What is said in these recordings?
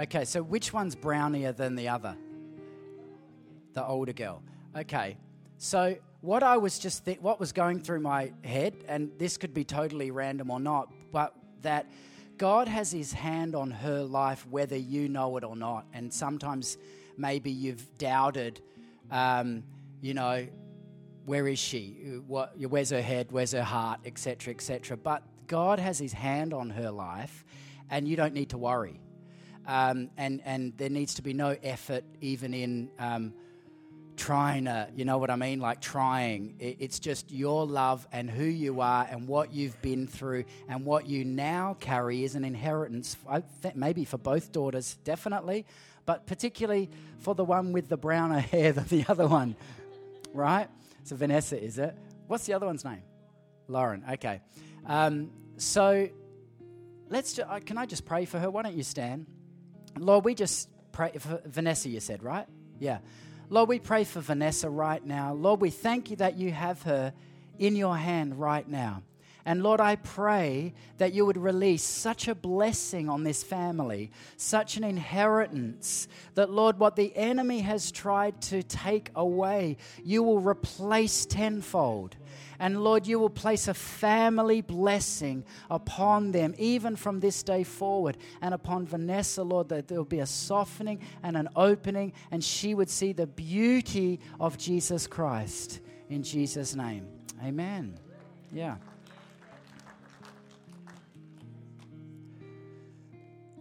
Okay, so which one's brownier than the other? The older girl. Okay, so what I was just what was going through my head, and this could be totally random or not, but that God has His hand on her life, whether you know it or not. And sometimes maybe you've doubted, um, you know, where is she? What, where's her head? Where's her heart? Etc. Etc. But God has His hand on her life, and you don't need to worry. Um, and and there needs to be no effort, even in um, trying to, you know what I mean? Like trying. It's just your love and who you are and what you've been through and what you now carry is an inheritance, maybe for both daughters, definitely, but particularly for the one with the browner hair than the other one, right? So Vanessa, is it? What's the other one's name? Lauren. Okay. Um, so let's. Ju- can I just pray for her? Why don't you stand, Lord? We just pray for Vanessa. You said right? Yeah. Lord, we pray for Vanessa right now. Lord, we thank you that you have her in your hand right now. And Lord, I pray that you would release such a blessing on this family, such an inheritance, that Lord, what the enemy has tried to take away, you will replace tenfold. And Lord, you will place a family blessing upon them, even from this day forward. And upon Vanessa, Lord, that there will be a softening and an opening, and she would see the beauty of Jesus Christ. In Jesus' name. Amen. Yeah.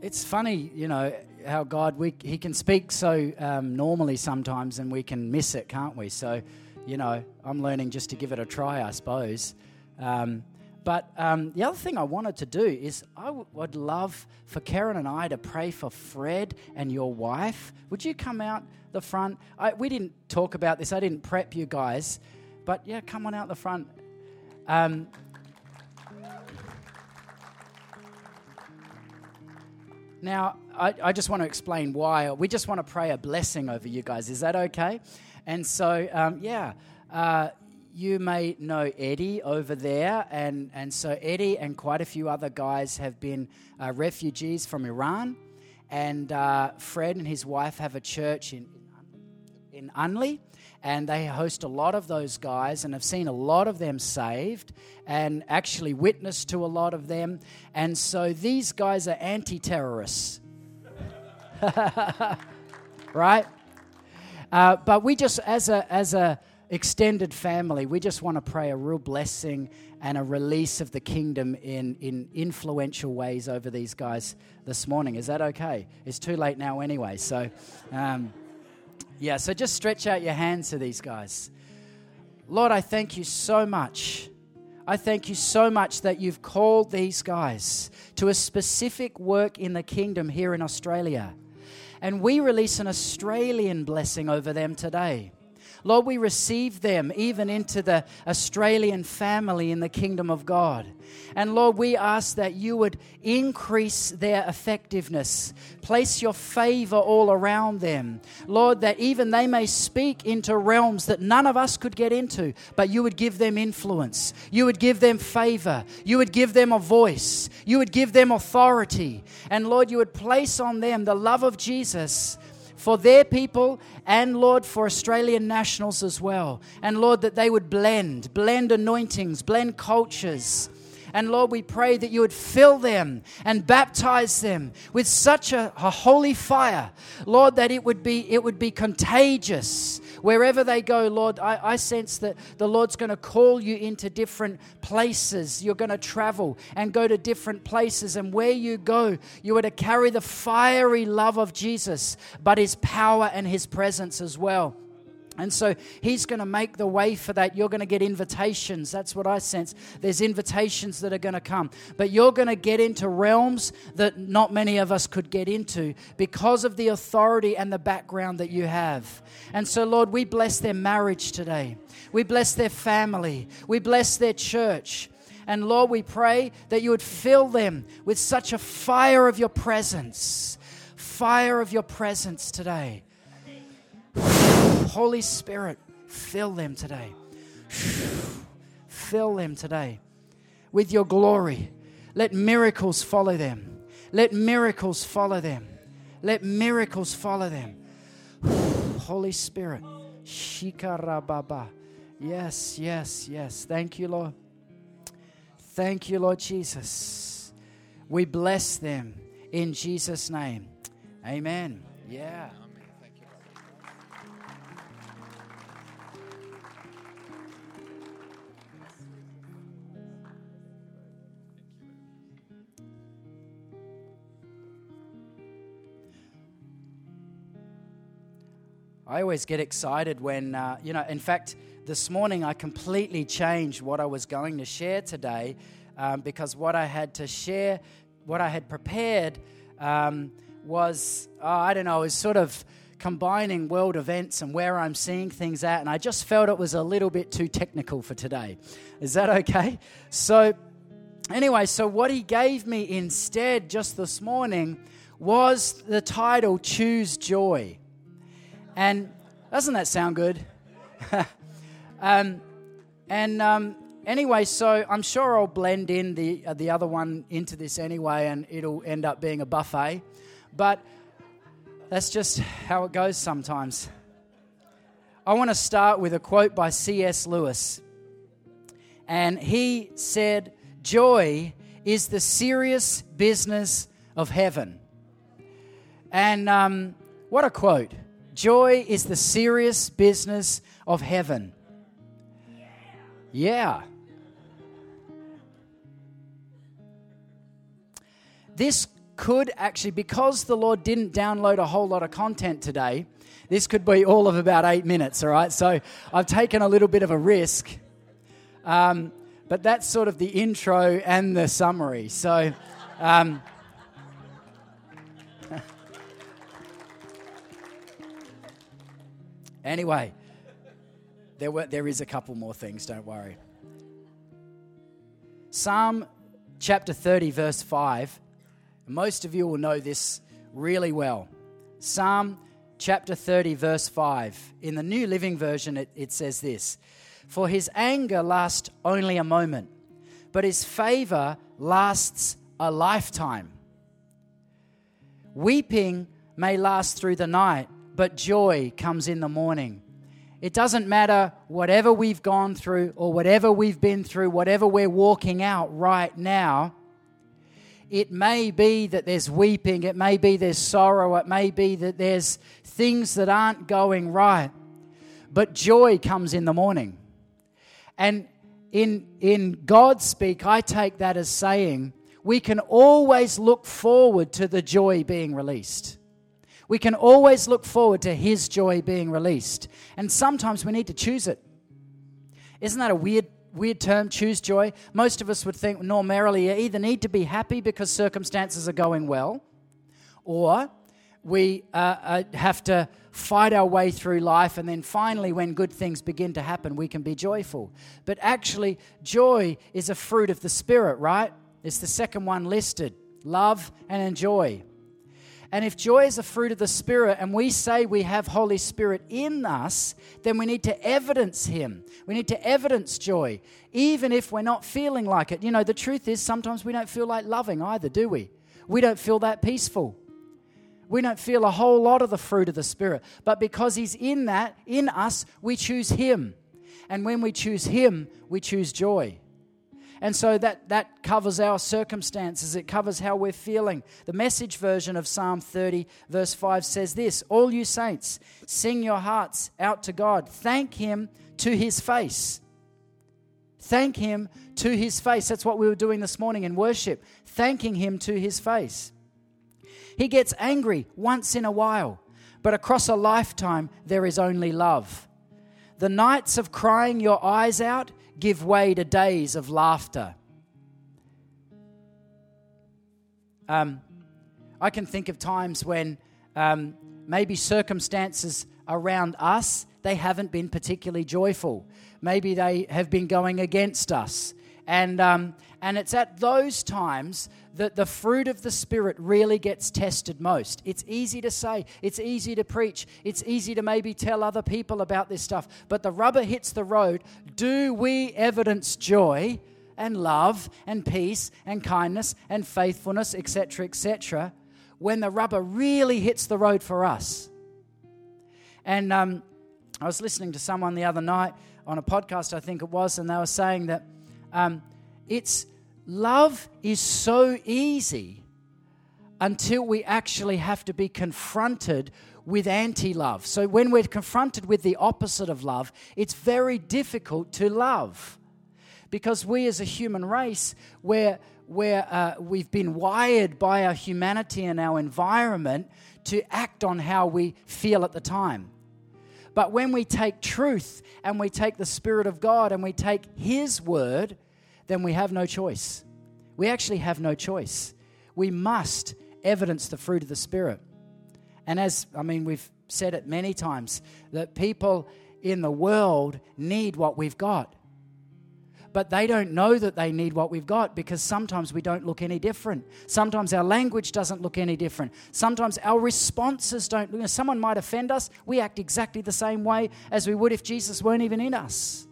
It's funny, you know, how God, we, He can speak so um, normally sometimes and we can miss it, can't we? So, you know, I'm learning just to give it a try, I suppose. Um, but um, the other thing I wanted to do is I w- would love for Karen and I to pray for Fred and your wife. Would you come out the front? I, we didn't talk about this, I didn't prep you guys, but yeah, come on out the front. Now, I, I, just want to explain why. We just want to pray a blessing over you guys. Is that okay? And so, um, yeah, uh, you may know Eddie over there. And, and so, Eddie and quite a few other guys have been uh, refugees from Iran. And uh, Fred and his wife have a church in, in Unley. And they host a lot of those guys and have seen a lot of them saved and actually witnessed to a lot of them. And so these guys are anti terrorists. right? Uh, but we just, as a, as a extended family, we just want to pray a real blessing and a release of the kingdom in, in influential ways over these guys this morning. Is that okay? It's too late now anyway. So, um, yeah, so just stretch out your hands to these guys. Lord, I thank you so much. I thank you so much that you've called these guys to a specific work in the kingdom here in Australia. And we release an Australian blessing over them today. Lord, we receive them even into the Australian family in the kingdom of God. And Lord, we ask that you would increase their effectiveness, place your favor all around them. Lord, that even they may speak into realms that none of us could get into, but you would give them influence. You would give them favor. You would give them a voice. You would give them authority. And Lord, you would place on them the love of Jesus for their people and, Lord, for Australian nationals as well. And, Lord, that they would blend, blend anointings, blend cultures. And Lord, we pray that you would fill them and baptize them with such a, a, holy fire, Lord, that it would be it would be contagious wherever they go, Lord, I, I sense that the Lord's going to call you into different places. You're going to travel and go to different places. And where you go, you are to carry the fiery love of Jesus, but his power and his presence as well. And so he's going to make the way for that. You're going to get invitations. That's what I sense. There's invitations that are going to come. But you're going to get into realms that not many of us could get into because of the authority and the background that you have. And so, Lord, we bless their marriage today. We bless their family. We bless their church. And Lord, we pray that you would fill them with such a fire of your presence. Fire of your presence today Holy Spirit, fill them today. Fill them today with your glory. Let miracles follow them. Let miracles follow them. Let miracles follow them. Holy Spirit. Shikarababa. Yes, yes, yes. Thank you, Lord. Thank you, Lord Jesus. We bless them in Jesus' name. Amen. Yeah. I always get excited when, uh, you know, in fact, this morning I completely changed what I was going to share today um, because what I had to share, what I had prepared um, was, oh, I don't know, was sort of combining world events and where I'm seeing things at, and I just felt it was a little bit too technical for today. Is that okay? So, anyway, so what he gave me instead just this morning was the title Choose Joy. And doesn't that sound good? um, and um, anyway, so I'm sure I'll blend in the uh, the other one into this anyway, and it'll end up being a buffet. But that's just how it goes sometimes. I want to start with a quote by C.S. Lewis, and he said, "Joy is the serious business of heaven." And um, what a quote! Joy is the serious business of heaven. Yeah. This could actually, because the Lord didn't download a whole lot of content today, this could be all of about eight minutes, all right? So I've taken a little bit of a risk. Um, but that's sort of the intro and the summary. So. Um, Anyway, there, were, there is a couple more things, don't worry. Psalm chapter 30, verse 5. Most of you will know this really well. Psalm chapter 30, verse 5. In the New Living Version, it, it says this For his anger lasts only a moment, but his favor lasts a lifetime. Weeping may last through the night but joy comes in the morning. It doesn't matter whatever we've gone through or whatever we've been through, whatever we're walking out right now. It may be that there's weeping, it may be there's sorrow, it may be that there's things that aren't going right. But joy comes in the morning. And in, in God speak, I take that as saying we can always look forward to the joy being released. We can always look forward to His joy being released. And sometimes we need to choose it. Isn't that a weird, weird term, choose joy? Most of us would think normally you either need to be happy because circumstances are going well, or we uh, uh, have to fight our way through life, and then finally, when good things begin to happen, we can be joyful. But actually, joy is a fruit of the Spirit, right? It's the second one listed love and enjoy. And if joy is a fruit of the Spirit and we say we have Holy Spirit in us, then we need to evidence Him. We need to evidence joy, even if we're not feeling like it. You know, the truth is sometimes we don't feel like loving either, do we? We don't feel that peaceful. We don't feel a whole lot of the fruit of the Spirit. But because He's in that, in us, we choose Him. And when we choose Him, we choose joy. And so that, that covers our circumstances, it covers how we're feeling. The message version of Psalm 30, verse 5 says this All you saints, sing your hearts out to God, thank Him to His face. Thank Him to His face. That's what we were doing this morning in worship, thanking Him to His face. He gets angry once in a while, but across a lifetime, there is only love. The nights of crying your eyes out give way to days of laughter. Um, I can think of times when um, maybe circumstances around us they haven't been particularly joyful. Maybe they have been going against us, and um, and it's at those times that the fruit of the Spirit really gets tested most. It's easy to say, it's easy to preach, it's easy to maybe tell other people about this stuff, but the rubber hits the road. Do we evidence joy and love and peace and kindness and faithfulness, etc., etc., when the rubber really hits the road for us. And um, I was listening to someone the other night on a podcast, I think it was, and they were saying that um, it's love is so easy until we actually have to be confronted with anti love. So when we're confronted with the opposite of love, it's very difficult to love because we as a human race, we're, we're, uh, we've been wired by our humanity and our environment to act on how we feel at the time. But when we take truth and we take the Spirit of God and we take His word, then we have no choice. We actually have no choice. We must evidence the fruit of the Spirit. And as, I mean, we've said it many times, that people in the world need what we've got. But they don't know that they need what we've got because sometimes we don't look any different. Sometimes our language doesn't look any different. Sometimes our responses don't. You know, someone might offend us, we act exactly the same way as we would if Jesus weren't even in us.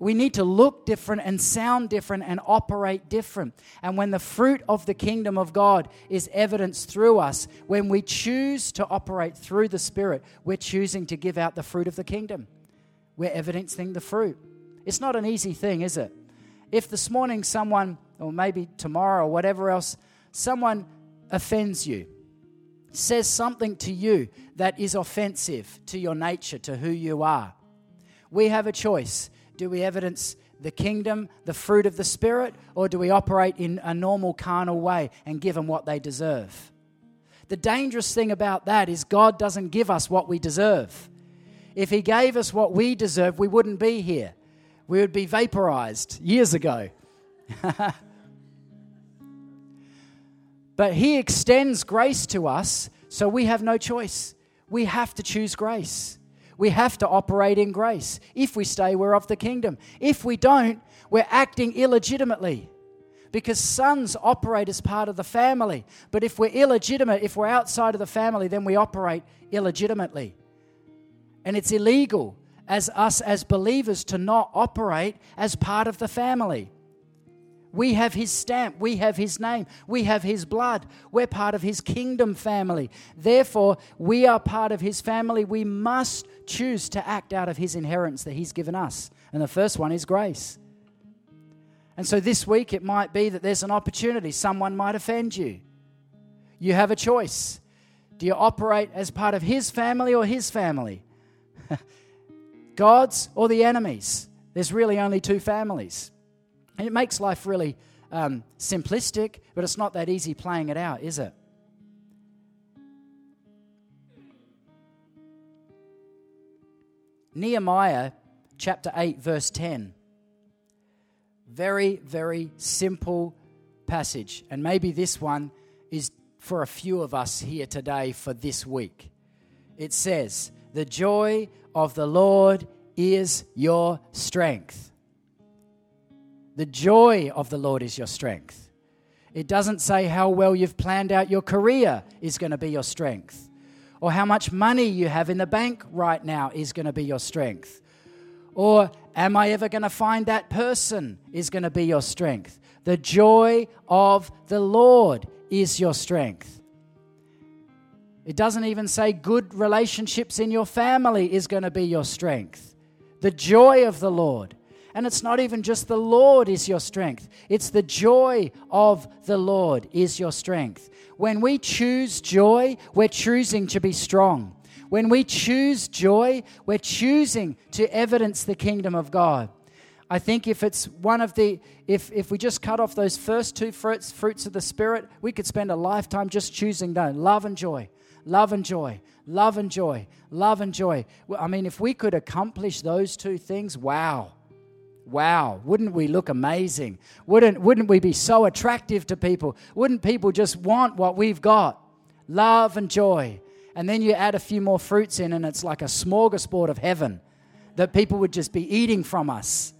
We need to look different and sound different and operate different. And when the fruit of the kingdom of God is evidenced through us, when we choose to operate through the Spirit, we're choosing to give out the fruit of the kingdom. We're evidencing the fruit. It's not an easy thing, is it? If this morning someone, or maybe tomorrow or whatever else, someone offends you, says something to you that is offensive to your nature, to who you are, we have a choice do we evidence the kingdom, the fruit of the Spirit, or do we operate in a normal carnal way and give them what they deserve? The dangerous thing about that is God doesn't give us what we deserve. If He gave us what we deserve, we wouldn't be here. We would be vaporized years ago. but He extends grace to us, so we have no choice. We have to choose grace. We have to operate in grace. If we stay, we're of the kingdom. If we don't, we're acting illegitimately because sons operate as part of the family. But if we're illegitimate, if we're outside of the family, then we operate illegitimately. And it's illegal as us as believers to not operate as part of the family. We have his stamp. We have his name. We have his blood. We're part of his kingdom family. Therefore, we are part of his family. We must choose to act out of his inheritance that he's given us. And the first one is grace. And so this week, it might be that there's an opportunity. Someone might offend you. You have a choice. Do you operate as part of his family or his family? God's or the enemy's? There's really only two families. And it makes life really um, simplistic, but it's not that easy playing it out, is it? Nehemiah chapter 8, verse 10. Very, very simple passage. And maybe this one is for a few of us here today for this week. It says, The joy of the Lord is your strength. The joy of the Lord is your strength. It doesn't say how well you've planned out your career is going to be your strength, or how much money you have in the bank right now is going to be your strength, or am I ever going to find that person is going to be your strength. The joy of the Lord is your strength. It doesn't even say good relationships in your family is going to be your strength. The joy of the Lord. And it's not even just the Lord is your strength, it's the joy of the Lord is your strength. When we choose joy, we're choosing to be strong. When we choose joy, we're choosing to evidence the kingdom of God. I think if it's one of the, if, if we just cut off those first two fruits, fruits of the Spirit, we could spend a lifetime just choosing those love and joy, love and joy, love and joy, love and joy. I mean, if we could accomplish those two things, wow. Wow, wouldn't we look amazing? Wouldn't, wouldn't we be so attractive to people? Wouldn't people just want what we've got? Love and joy. And then you add a few more fruits in, and it's like a smorgasbord of heaven that people would just be eating from us.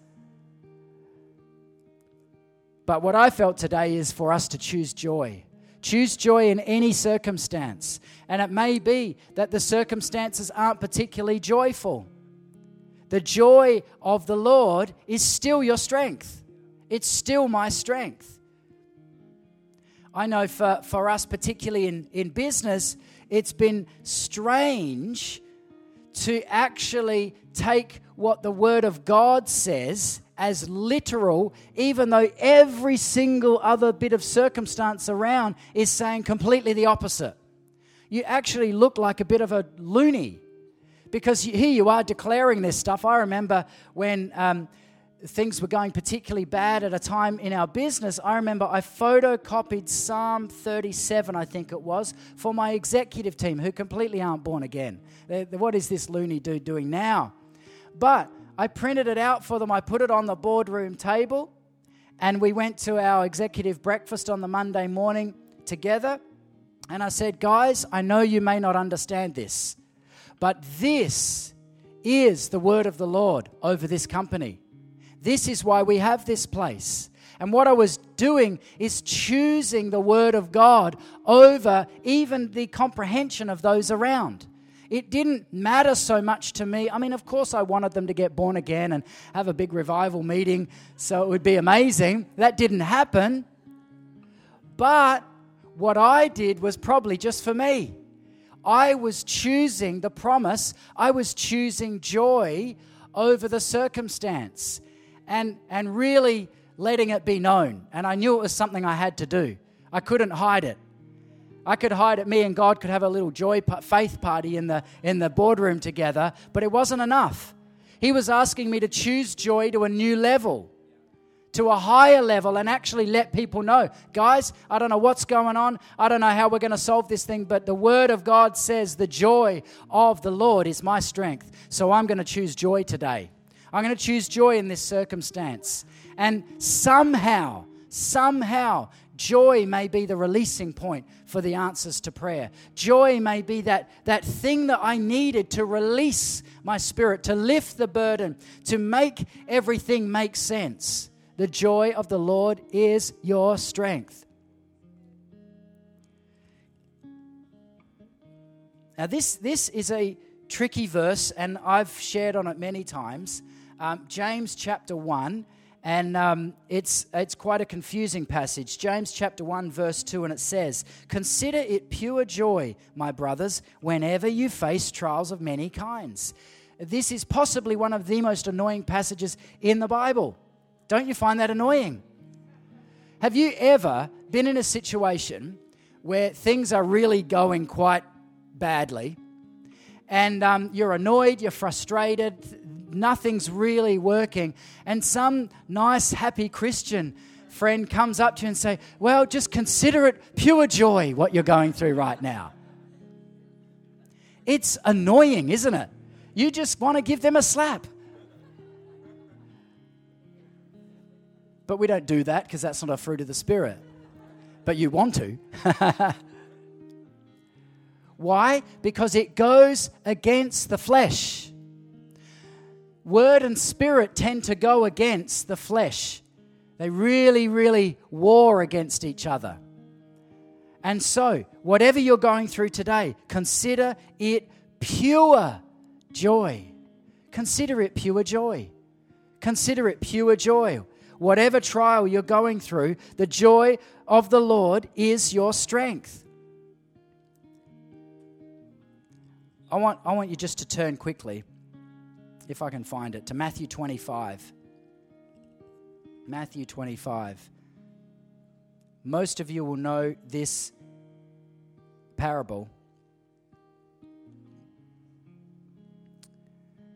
But what I felt today is for us to choose joy. Choose joy in any circumstance. And it may be that the circumstances aren't particularly joyful the joy of the Lord is still your strength. It's still my strength. I know for, for us, particularly in, in business, it's been strange to actually take what the Word of God says as literal, even though every single other bit of circumstance around is saying completely the opposite. You actually look like a bit of a loony because here you are declaring this stuff. I remember when um, things were going particularly bad at a time in our business, I remember I photocopied Psalm 37, I think it was, for my executive team who completely aren't born again. what is this loony dude doing now? But I printed it out for them, I put it on the boardroom table, and we went to our executive breakfast on the Monday morning together. And I said, Guys, I know you may not understand this, but this is the word of the Lord over this company. This is why we have this place. And what I was doing is choosing the Word of God over even the comprehension of those around. It didn't matter so much to me. I mean, of course, I wanted them to get born again and have a big revival meeting, so it would be amazing. That didn't happen. But what I did was probably just for me. I was choosing the promise, I was choosing joy over the circumstance and, and really letting it be known. And I knew it was something I had to do. I couldn't hide it. I could hide it. Me and God could have a little joy faith party in the, in the boardroom together, but it wasn't enough. He was asking me to choose joy to a new level, to a higher level, and actually let people know guys, I don't know what's going on. I don't know how we're going to solve this thing, but the Word of God says the joy of the Lord is my strength. So I'm going to choose joy today. I'm going to choose joy in this circumstance. And somehow, somehow, joy may be the releasing point for the answers to prayer. Joy may be that, that thing that I needed to release my spirit, to lift the burden, to make everything make sense. The joy of the Lord is your strength. Now, this, this is a tricky verse, and I've shared on it many times um, James chapter 1, and um, it's, it's quite a confusing passage. James chapter 1, verse 2, and it says, Consider it pure joy, my brothers, whenever you face trials of many kinds. This is possibly one of the most annoying passages in the Bible. Don't you find that annoying? Have you ever been in a situation where things are really going quite badly and um, you're annoyed, you're frustrated, nothing's really working. And some nice, happy Christian friend comes up to you and say, "Well, just consider it pure joy what you're going through right now." It's annoying, isn't it? You just want to give them a slap. But we don't do that because that's not a fruit of the Spirit. But you want to. Why? Because it goes against the flesh. Word and spirit tend to go against the flesh. They really, really war against each other. And so, whatever you're going through today, consider it pure joy. Consider it pure joy. Consider it pure joy. Whatever trial you're going through, the joy of the Lord is your strength. I want, I want you just to turn quickly if I can find it, to Matthew 25. Matthew 25. Most of you will know this parable.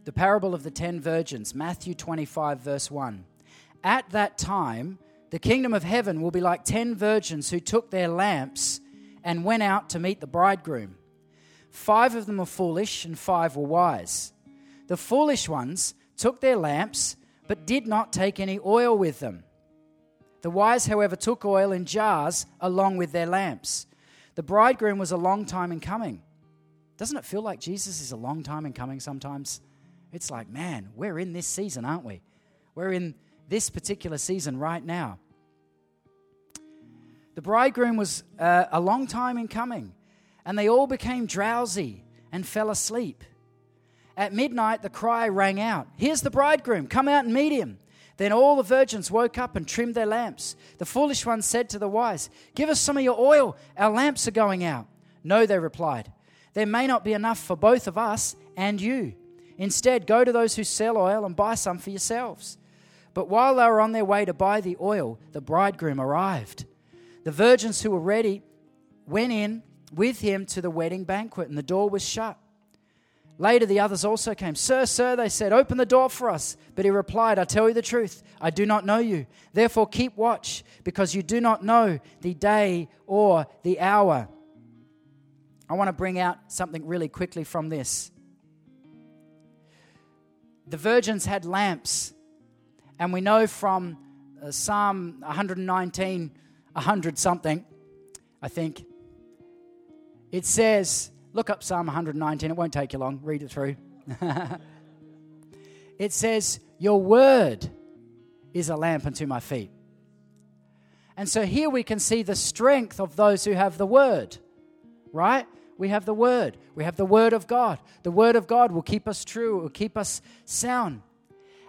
The parable of the ten virgins, Matthew 25, verse 1. At that time, the kingdom of heaven will be like ten virgins who took their lamps and went out to meet the bridegroom. Five of them were foolish, and five were wise. The foolish ones took their lamps, but did not take any oil with them. The wise, however, took oil in jars along with their lamps. The bridegroom was a long time in coming. Doesn't it feel like Jesus is a long time in coming sometimes? It's like, man, we're in this season, aren't we? We're in this particular season right now. The bridegroom was uh, a long time in coming, and they all became drowsy and fell asleep. At midnight, the cry rang out Here's the bridegroom, come out and meet him. Then all the virgins woke up and trimmed their lamps. The foolish ones said to the wise, Give us some of your oil, our lamps are going out. No, they replied, There may not be enough for both of us and you. Instead, go to those who sell oil and buy some for yourselves. But while they were on their way to buy the oil, the bridegroom arrived. The virgins who were ready went in with him to the wedding banquet, and the door was shut. Later, the others also came. Sir, sir, they said, open the door for us. But he replied, I tell you the truth, I do not know you. Therefore, keep watch, because you do not know the day or the hour. I want to bring out something really quickly from this. The virgins had lamps, and we know from uh, Psalm 119, 100 something, I think, it says, Look up Psalm 119. It won't take you long. Read it through. it says, Your word is a lamp unto my feet. And so here we can see the strength of those who have the word, right? We have the word. We have the word of God. The word of God will keep us true, it will keep us sound.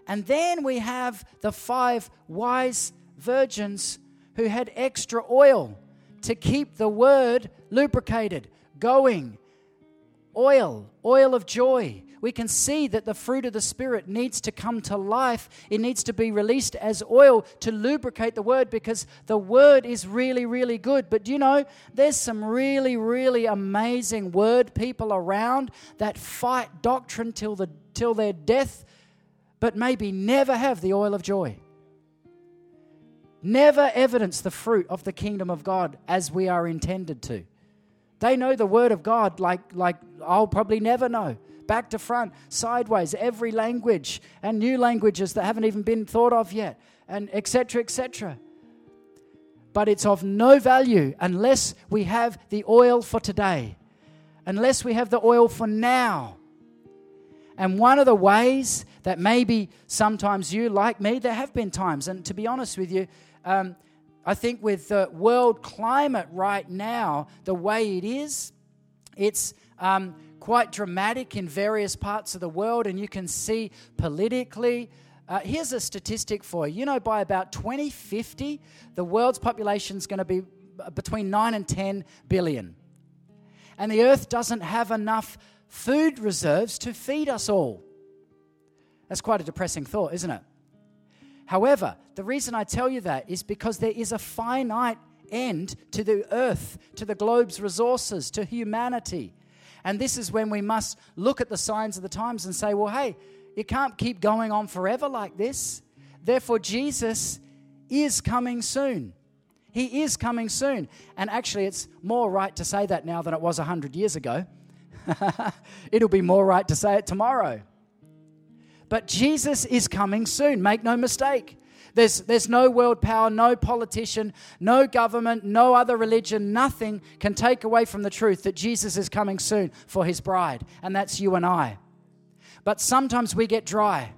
And then we have the five wise virgins who had extra oil to keep the word lubricated, going, oil, oil of joy. We can see that the fruit of the Spirit needs to come to life. It needs to be released as oil to lubricate the word because the word is really, really good. But do you know, there's some really, really amazing word people around that fight doctrine till, the, till their death, but maybe never have the oil of joy. Never evidence the fruit of the kingdom of God as we are intended to. They know the word of God like, like I'll probably never know. Back to front, sideways, every language and new languages that haven't even been thought of yet, and etc. etc. But it's of no value unless we have the oil for today, unless we have the oil for now. And one of the ways that maybe sometimes you, like me, there have been times, and to be honest with you, um, I think with the world climate right now, the way it is, it's um, quite dramatic in various parts of the world, and you can see politically. Uh, here's a statistic for you. You know, by about 2050, the world's population is going to be between 9 and 10 billion. And the earth doesn't have enough food reserves to feed us all. That's quite a depressing thought, isn't it? However, the reason I tell you that is because there is a finite end to the earth, to the globe's resources, to humanity. And this is when we must look at the signs of the times and say, well, hey, it can't keep going on forever like this. Therefore, Jesus is coming soon. He is coming soon. And actually, it's more right to say that now than it was 100 years ago. It'll be more right to say it tomorrow. But Jesus is coming soon, make no mistake. There's, there's no world power, no politician, no government, no other religion, nothing can take away from the truth that Jesus is coming soon for his bride, and that's you and I. But sometimes we get dry.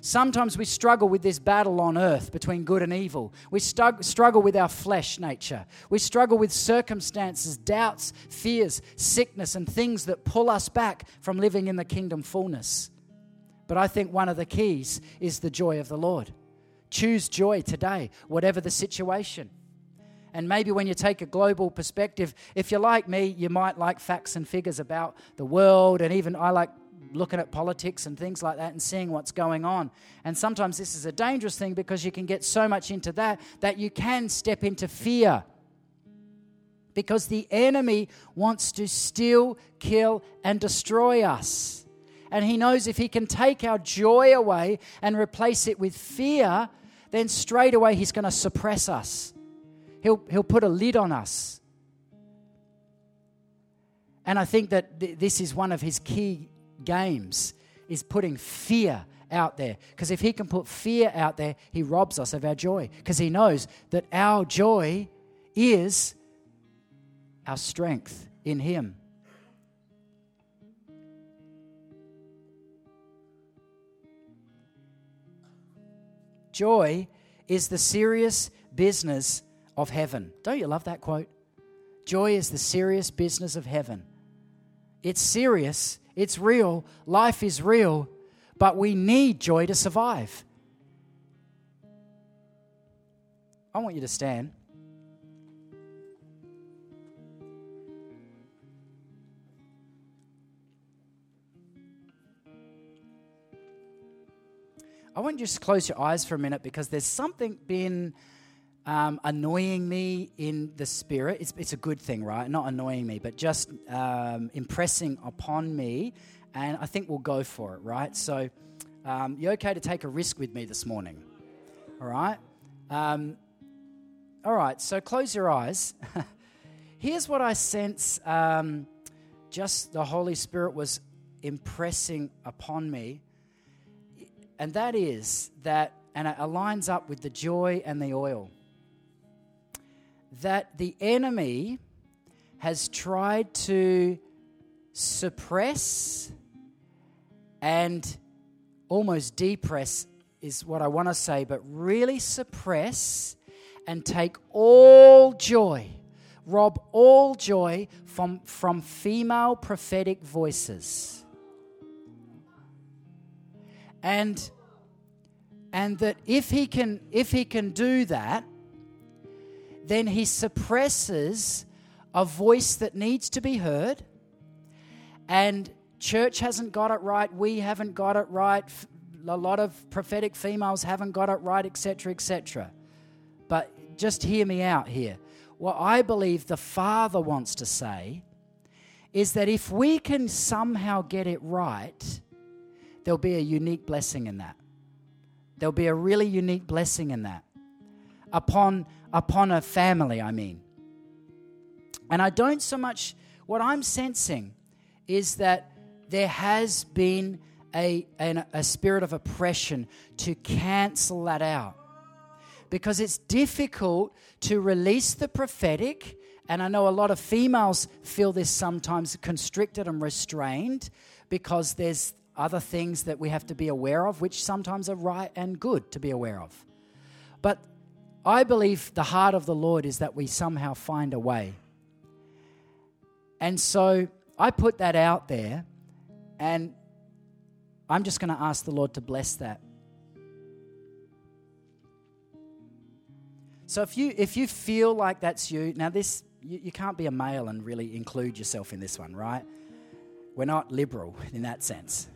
Sometimes we struggle with this battle on earth between good and evil. We struggle with our flesh nature. We struggle with circumstances, doubts, fears, sickness, and things that pull us back from living in the kingdom fullness. But I think one of the keys is the joy of the Lord. Choose joy today, whatever the situation. And maybe when you take a global perspective, if you're like me, you might like facts and figures about the world, and even I like looking at politics and things like that and seeing what's going on. And sometimes this is a dangerous thing because you can get so much into that that you can step into fear. Because the enemy wants to steal, kill, and destroy us. And he knows if he can take our joy away and replace it with fear, then straight away he's going to suppress us. He'll, he'll put a lid on us. And I think that th- this is one of his key games is putting fear out there. Because if he can put fear out there, he robs us of our joy. Because he knows that our joy is our strength in him. Joy is the serious business of heaven. Don't you love that quote? Joy is the serious business of heaven. It's serious, it's real, life is real, but we need joy to survive. I want you to stand. I want you to just close your eyes for a minute because there's something been um, annoying me in the spirit. It's, it's a good thing, right? Not annoying me, but just um, impressing upon me. And I think we'll go for it, right? So, um, you're okay to take a risk with me this morning, all right? Um, all right, so close your eyes. Here's what I sense um, just the Holy Spirit was impressing upon me and that is that, and it aligns up with the joy and the oil, that the enemy has tried to suppress and almost depress, is what I want to say, but really suppress and take all joy, rob all joy from, from female prophetic voices and and that if he can if he can do that then he suppresses a voice that needs to be heard. And church hasn't got it right. We haven't got it right. A lot of prophetic females haven't got it right etc etc but just hear me out here. What i believe the father wants to say is that if we can somehow get it right there'll be a unique blessing in that. There'll be a really unique blessing in that. Upon, upon a family, I mean. And I don't so much, what I'm sensing is that there has been a, an, a spirit of oppression to cancel that out. Because it's difficult to release the prophetic, and I know a lot of females feel this sometimes constricted and restrained because there's other things that we have to be aware of, which sometimes are right and good to be aware of. But I believe the heart of the Lord is that we somehow find a way. And so I put that out there, and I'm just going to ask the Lord to bless that. So if you if you feel like that's you, now this you, you can't be a male and really include yourself in this one, right? We're not liberal in that sense.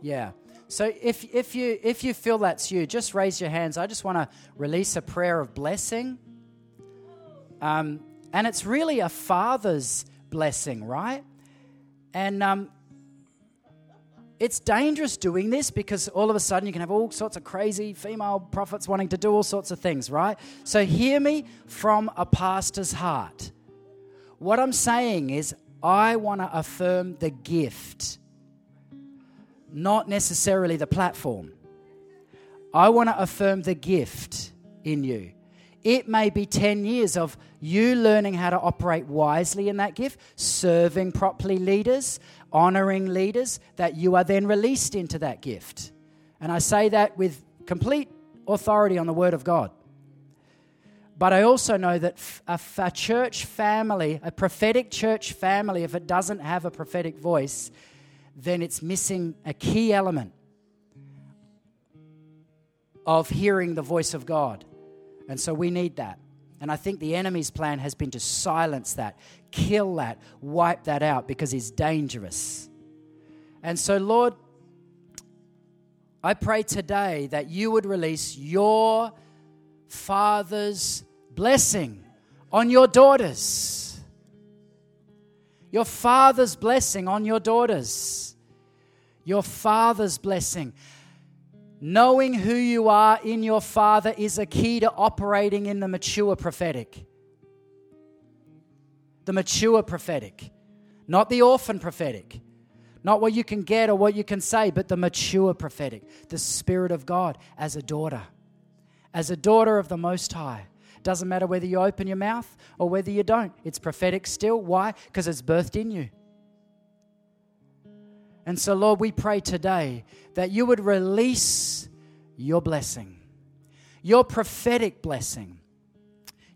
Yeah. So if, if, you, if you feel that's you, just raise your hands. I just want to release a prayer of blessing. Um, and it's really a father's blessing, right? And um, it's dangerous doing this because all of a sudden you can have all sorts of crazy female prophets wanting to do all sorts of things, right? So hear me from a pastor's heart. What I'm saying is, I want to affirm the gift not necessarily the platform. I want to affirm the gift in you. It may be 10 years of you learning how to operate wisely in that gift, serving properly leaders, honoring leaders, that you are then released into that gift. And I say that with complete authority on the Word of God. But I also know that a, a church family, a prophetic church family, if it doesn't have a prophetic voice, then it's missing a key element of hearing the voice of God. And so we need that. And I think the enemy's plan has been to silence that, kill that, wipe that out because he's dangerous. And so, Lord, I pray today that you would release your Father's blessing on your daughters. Your Father's blessing on your daughters your Father's blessing. Knowing who you are in your Father is a key to operating in the mature prophetic. The mature prophetic, not the orphan prophetic, not what you can get or what you can say, but the mature prophetic, the Spirit of God as a daughter, as a daughter of the Most High. Doesn't matter whether you open your mouth or whether you don't, it's prophetic still. Why? Because it's birthed in you. And so, Lord, we pray today that you would release your blessing, your prophetic blessing,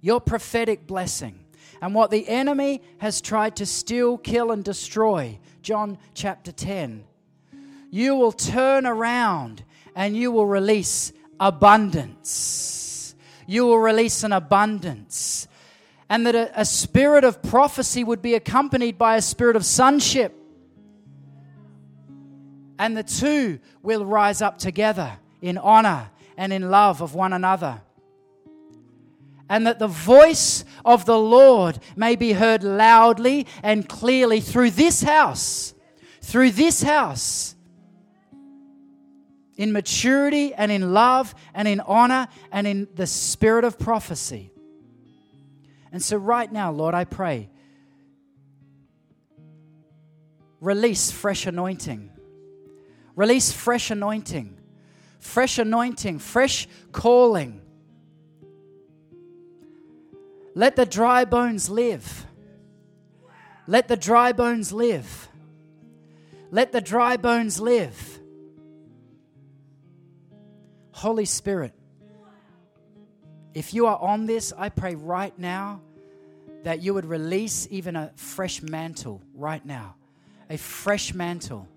your prophetic blessing. And what the enemy has tried to steal, kill, and destroy, John chapter 10, you will turn around and you will release abundance. You will release an abundance. And that a, a spirit of prophecy would be accompanied by a spirit of sonship. And the two will rise up together in honor and in love of one another. And that the voice of the Lord may be heard loudly and clearly through this house, through this house, in maturity and in love and in honor and in the spirit of prophecy. And so, right now, Lord, I pray, release fresh anointing. Release fresh anointing, fresh anointing, fresh calling. Let the dry bones live. Let the dry bones live. Let the dry bones live. Holy Spirit, if you are on this, I pray right now that you would release even a fresh mantle right now. A fresh mantle,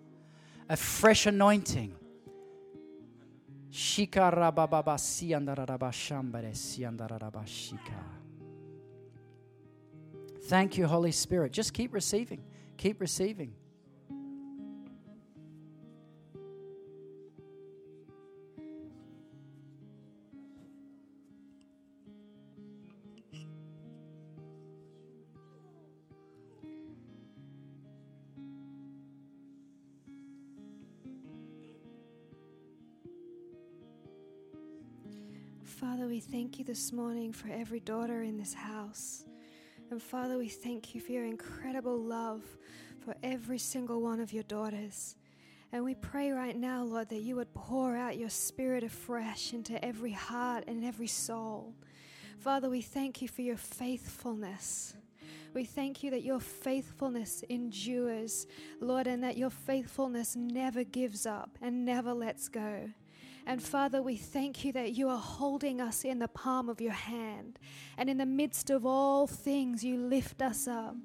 a fresh anointing. Thank you, Holy Spirit. Just keep receiving. Keep receiving. You this morning for every daughter in this house. And Father, we thank you for your incredible love for every single one of your daughters. And we pray right now, Lord, that you would pour out your spirit afresh into every heart and every soul. Father, we thank you for your faithfulness. We thank you that your faithfulness endures, Lord, and that your faithfulness never gives up and never lets go. And Father, we thank you that you are holding us in the palm of your hand. And in the midst of all things, you lift us up.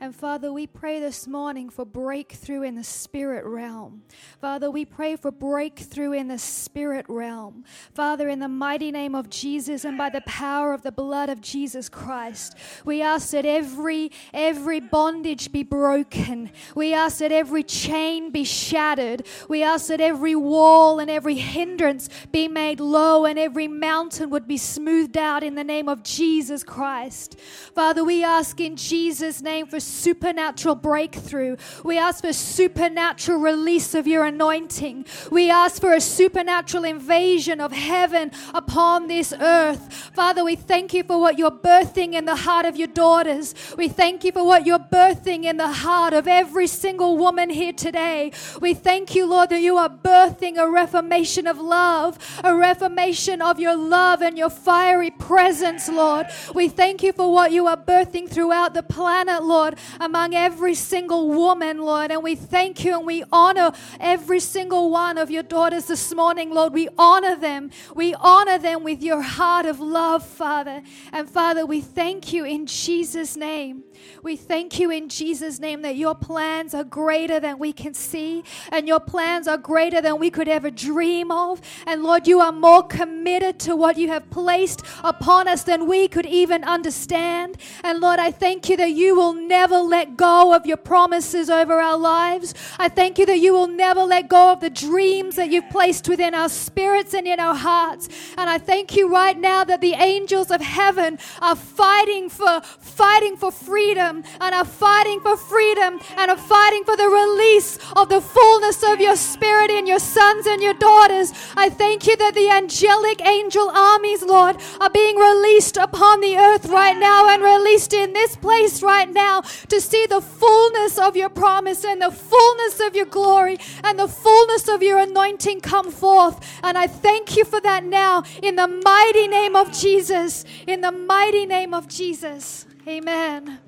And Father, we pray this morning for breakthrough in the spirit realm. Father, we pray for breakthrough in the spirit realm. Father, in the mighty name of Jesus and by the power of the blood of Jesus Christ, we ask that every every bondage be broken. We ask that every chain be shattered. We ask that every wall and every hindrance be made low and every mountain would be smoothed out in the name of Jesus Christ. Father, we ask in Jesus' name for supernatural breakthrough. We ask for supernatural release of your anointing. We ask for a supernatural invasion of heaven upon this earth. Father, we thank you for what you're birthing in the heart of your daughters. We thank you for what you're birthing in the heart of every single woman here today. We thank you, Lord, that you are birthing a reformation of love, a reformation of your love and your fiery presence, Lord. We thank you for what you are birthing throughout the planet, Lord, among every single woman, Lord. And we thank you and we honor every single one of your daughters this morning, Lord. We honor them. We honor them with your heart of love, Father. And Father, we thank you in Jesus' name. We thank you in Jesus' name that your plans are greater than we can see, and your plans are greater than we could ever dream of. And Lord, you are more committed to what you have placed upon us than we could even understand. And Lord, I thank you that you will never let go of your promises over our lives. I thank you that you will never let go of the dreams that you've placed within our spirits and in our hearts. And I thank you right now that the angels of heaven are fighting for fighting for freedom and are fighting for freedom and are fighting for the release of the fullness of your spirit in your sons and your daughters. I thank you that the angelic angel armies, Lord, are being released upon the earth right now and released in this place right now to see the fullness of your promise and the fullness of your glory and the fullness of your anointing come forth. And I thank you for that now in the mighty name of Jesus. In the mighty name of Jesus. Amen.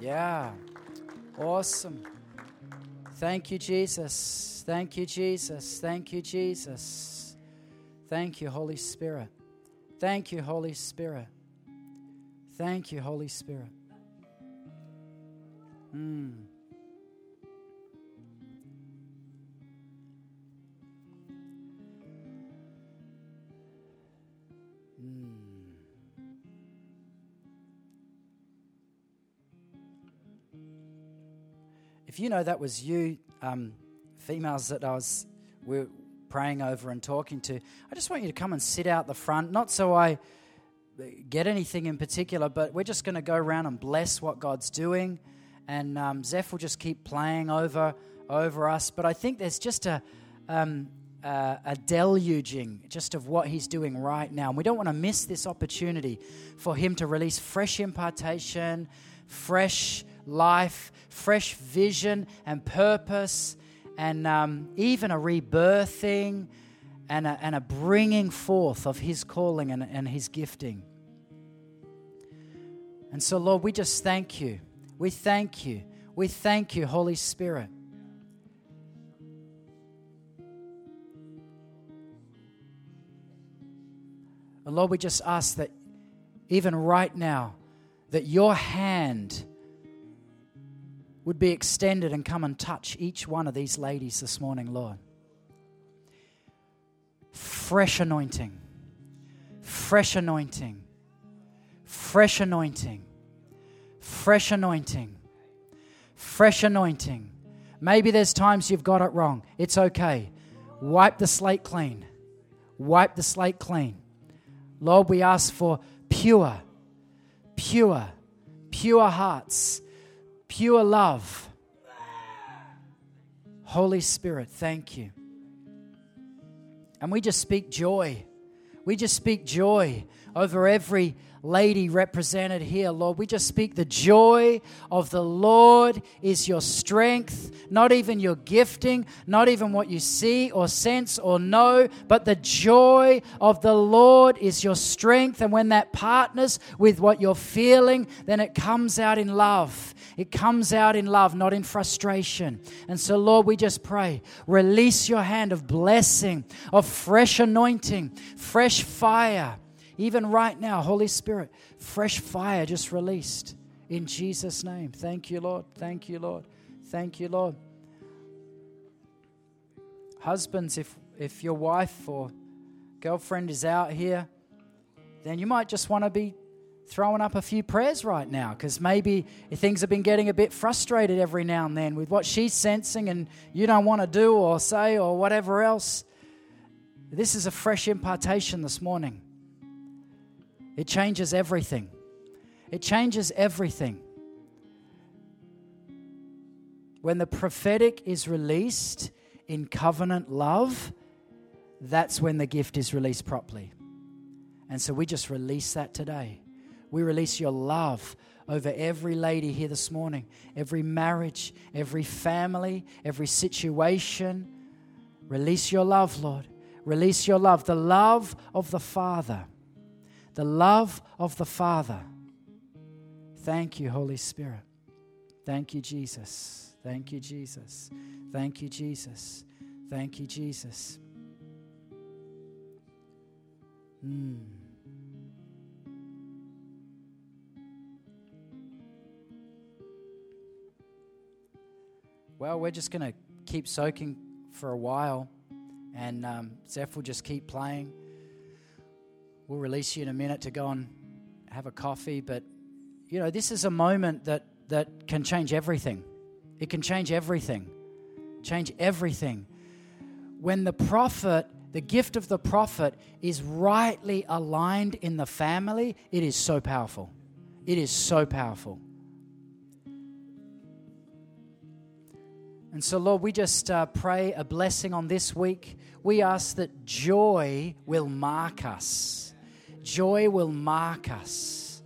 Yeah. Awesome. Thank you, Jesus. Thank you, Jesus. Thank you, Jesus. Thank you, Holy Spirit. Thank you, Holy Spirit. Thank you, Holy Spirit. Mm. If you know that was you, um, females that I was we praying over and talking to, I just want you to come and sit out the front. Not so I get anything in particular, but we're just going to go around and bless what God's doing. And um, Zeph will just keep playing over over us. But I think there's just a um, uh, a deluging just of what he's doing right now. And we don't want to miss this opportunity for him to release fresh impartation, fresh life, fresh vision and purpose and um, even a rebirthing and a, and a bringing forth of His calling and, and His gifting. And so, Lord, we just thank you. We thank you. We thank you, Holy Spirit. And Lord, we just ask that even right now, that your hand would be extended and come and touch each one of these ladies this morning, Lord. Fresh anointing, fresh anointing, fresh anointing, fresh anointing, fresh anointing. Maybe there's times you've got it wrong. It's okay. Wipe the slate clean. Wipe the slate clean. Lord, we ask for pure, pure, pure hearts pure love. Holy Spirit, thank you. And we just speak joy. We just speak joy over every lady represented here, Lord. We just speak the joy of the Lord is your strength, not even your gifting, not even what you see or sense or know, but the joy of the Lord is your strength. And when that partners with what you're feeling, then it comes out in love. It comes out in love, not in frustration. And so, Lord, we just pray, release your hand of blessing, of fresh anointing, fresh fire even right now, Holy Spirit, fresh fire just released in Jesus' name. Thank you, Lord. Thank you, Lord. Thank you, Lord. Husbands, if, if your wife or girlfriend is out here, then you might just want to be throwing up a few prayers right now because maybe things have been getting a bit frustrated every now and then with what she's sensing and you don't want to do or say or whatever else. This is a fresh impartation this morning. It changes everything. It changes everything. When the prophetic is released in covenant love, that's when the gift is released properly. And so we just release that today. We release your love over every lady here this morning, every marriage, every family, every situation. Release your love, Lord. Release your love, the love of the Father the love of the Father. Thank you, Holy Spirit. Thank you, Jesus. Thank you, Jesus. Thank you, Jesus. Thank you, Jesus. Mm. Well, we're just going to keep soaking for a while, and um, Zeph will just keep playing. We'll release you in a minute to go and have a coffee. But, you know, this is a moment that, that can change everything. It can change everything. Change everything. When the prophet, the gift of the prophet, is rightly aligned in the family, it is so powerful. It is so powerful. And so, Lord, we just uh, pray a blessing on this week. We ask that joy will mark us Joy will mark us.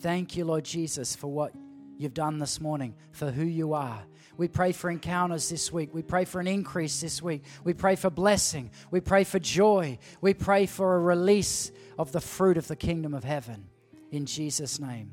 Thank you, Lord Jesus, for what you've done this morning, for who you are. We pray for encounters this week. We pray for an increase this week. We pray for blessing. We pray for joy. We pray for a release of the fruit of the kingdom of heaven. In Jesus' name.